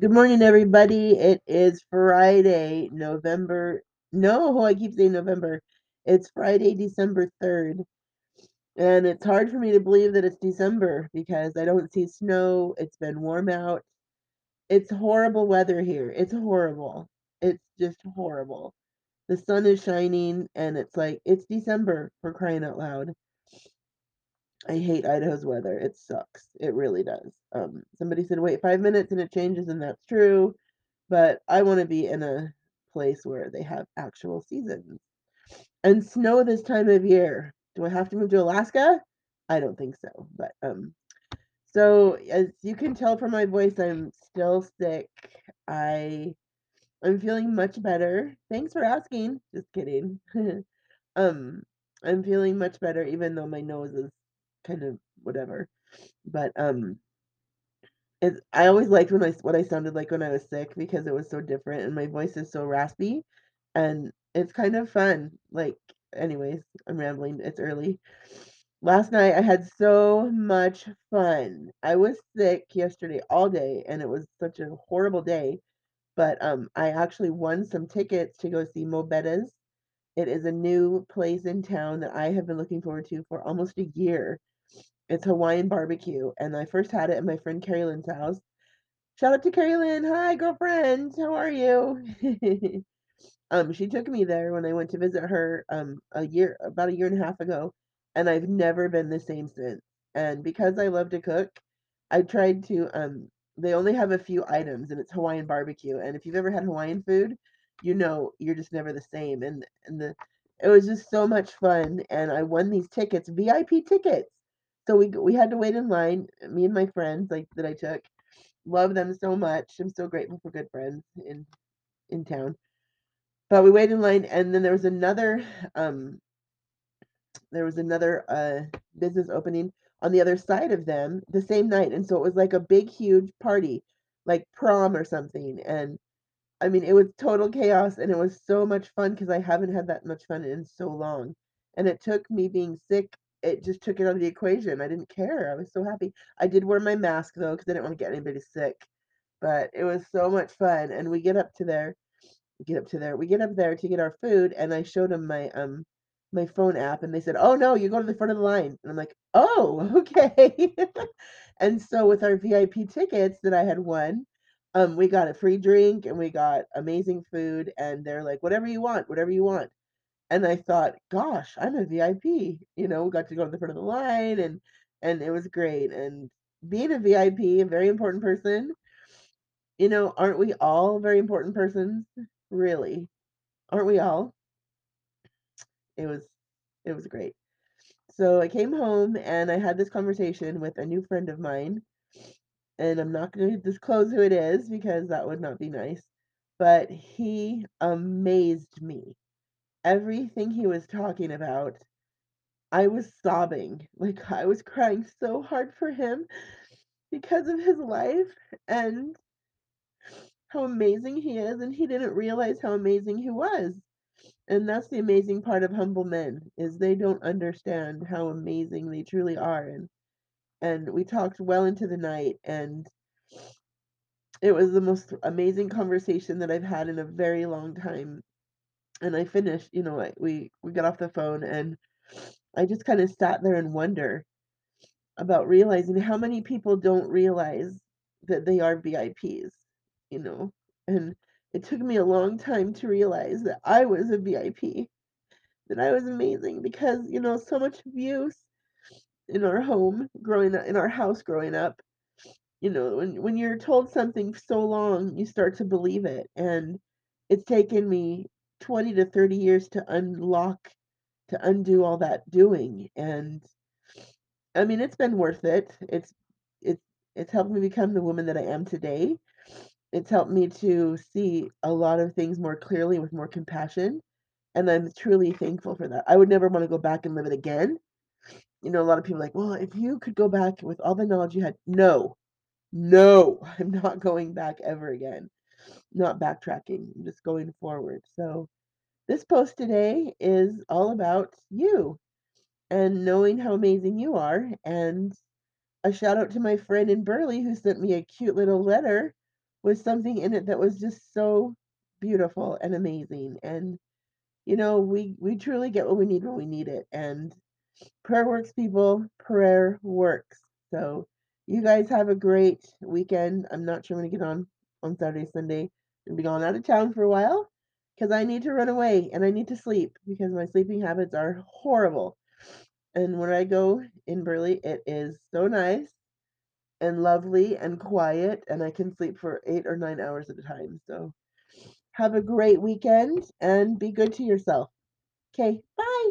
Good morning, everybody. It is Friday, November. No, oh, I keep saying November. It's Friday, December 3rd. And it's hard for me to believe that it's December because I don't see snow. It's been warm out. It's horrible weather here. It's horrible. It's just horrible. The sun is shining and it's like, it's December for crying out loud. I hate Idaho's weather. It sucks. It really does. Um, somebody said wait five minutes and it changes, and that's true. But I want to be in a place where they have actual seasons and snow this time of year. Do I have to move to Alaska? I don't think so. But um, so as you can tell from my voice, I'm still sick. I I'm feeling much better. Thanks for asking. Just kidding. um, I'm feeling much better, even though my nose is kind of whatever. But um, it's I always liked when I what I sounded like when I was sick because it was so different and my voice is so raspy, and it's kind of fun. Like, anyways, I'm rambling. It's early. Last night I had so much fun. I was sick yesterday all day, and it was such a horrible day. But um, I actually won some tickets to go see Mo' Bettahs. It is a new place in town that I have been looking forward to for almost a year. It's Hawaiian barbecue, and I first had it at my friend Carrie Lynn's house. Shout out to Carrie Lynn. Hi, girlfriend. How are you? um, she took me there when I went to visit her um a year about a year and a half ago, and I've never been the same since. And because I love to cook, I tried to um they only have a few items and it's Hawaiian barbecue. And if you've ever had Hawaiian food, you know you're just never the same. And and the it was just so much fun and I won these tickets, VIP tickets. So we we had to wait in line, me and my friends like that I took. Love them so much. I'm so grateful for good friends in in town. But we waited in line and then there was another um there was another uh business opening on the other side of them the same night and so it was like a big huge party like prom or something and I mean, it was total chaos and it was so much fun because I haven't had that much fun in so long. And it took me being sick, it just took it out of the equation. I didn't care. I was so happy. I did wear my mask though because I didn't want to get anybody sick. But it was so much fun. And we get up to there, we get up to there, we get up there to get our food, and I showed them my um my phone app and they said, "Oh no, you go to the front of the line." And I'm like, "Oh, okay." and so with our VIP tickets that I had won, um, we got a free drink and we got amazing food, and they're like, "Whatever you want, whatever you want." And I thought, "Gosh, I'm a VIP." You know, got to go to the front of the line and and it was great. And being a VIP, a very important person, you know, aren't we all very important persons? Really? Aren't we all? It was it was great. So I came home and I had this conversation with a new friend of mine, and I'm not going to disclose who it is because that would not be nice. But he amazed me. Everything he was talking about, I was sobbing. Like I was crying so hard for him because of his life and how amazing he is, and he didn't realize how amazing he was. And that's the amazing part of humble men is they don't understand how amazing they truly are. And and we talked well into the night and it was the most amazing conversation that I've had in a very long time. And I finished, you know, I, we we got off the phone and I just kind of sat there and wonder about realizing how many people don't realize that they are VIPs, you know. And it took me a long time to realize that I was a VIP, that I was amazing because, you know, so much abuse in our home growing up, in our house growing up you know, when when you're told something so long, you start to believe it. And it's taken me 20 to 30 years to unlock, to undo all that doing. And I mean, it's been worth it. It's it's it's helped me become the woman that I am today. It's helped me to see a lot of things more clearly with more compassion. And I'm truly thankful for that. I would never want to go back and live it again. You know, a lot of people are like, well, if you could go back with all the knowledge you had, no, no, I'm not going back ever again. Not backtracking, I'm just going forward. So, this post today is all about you and knowing how amazing you are. And a shout out to my friend in Burley who sent me a cute little letter with something in it that was just so beautiful and amazing, and, you know, we we truly get what we need when we need it, and prayer works, people, prayer works. So, you guys have a great weekend. I'm not sure when to get on on Saturday, Sunday. Gonna be gone out of town for a while 'cause I need to run away and I need to sleep because my sleeping habits are horrible. And when I go in Burley, it is so nice and lovely and quiet, and I can sleep for 8 or 9 hours at a time. So, have a great weekend and be good to yourself. Okay, bye.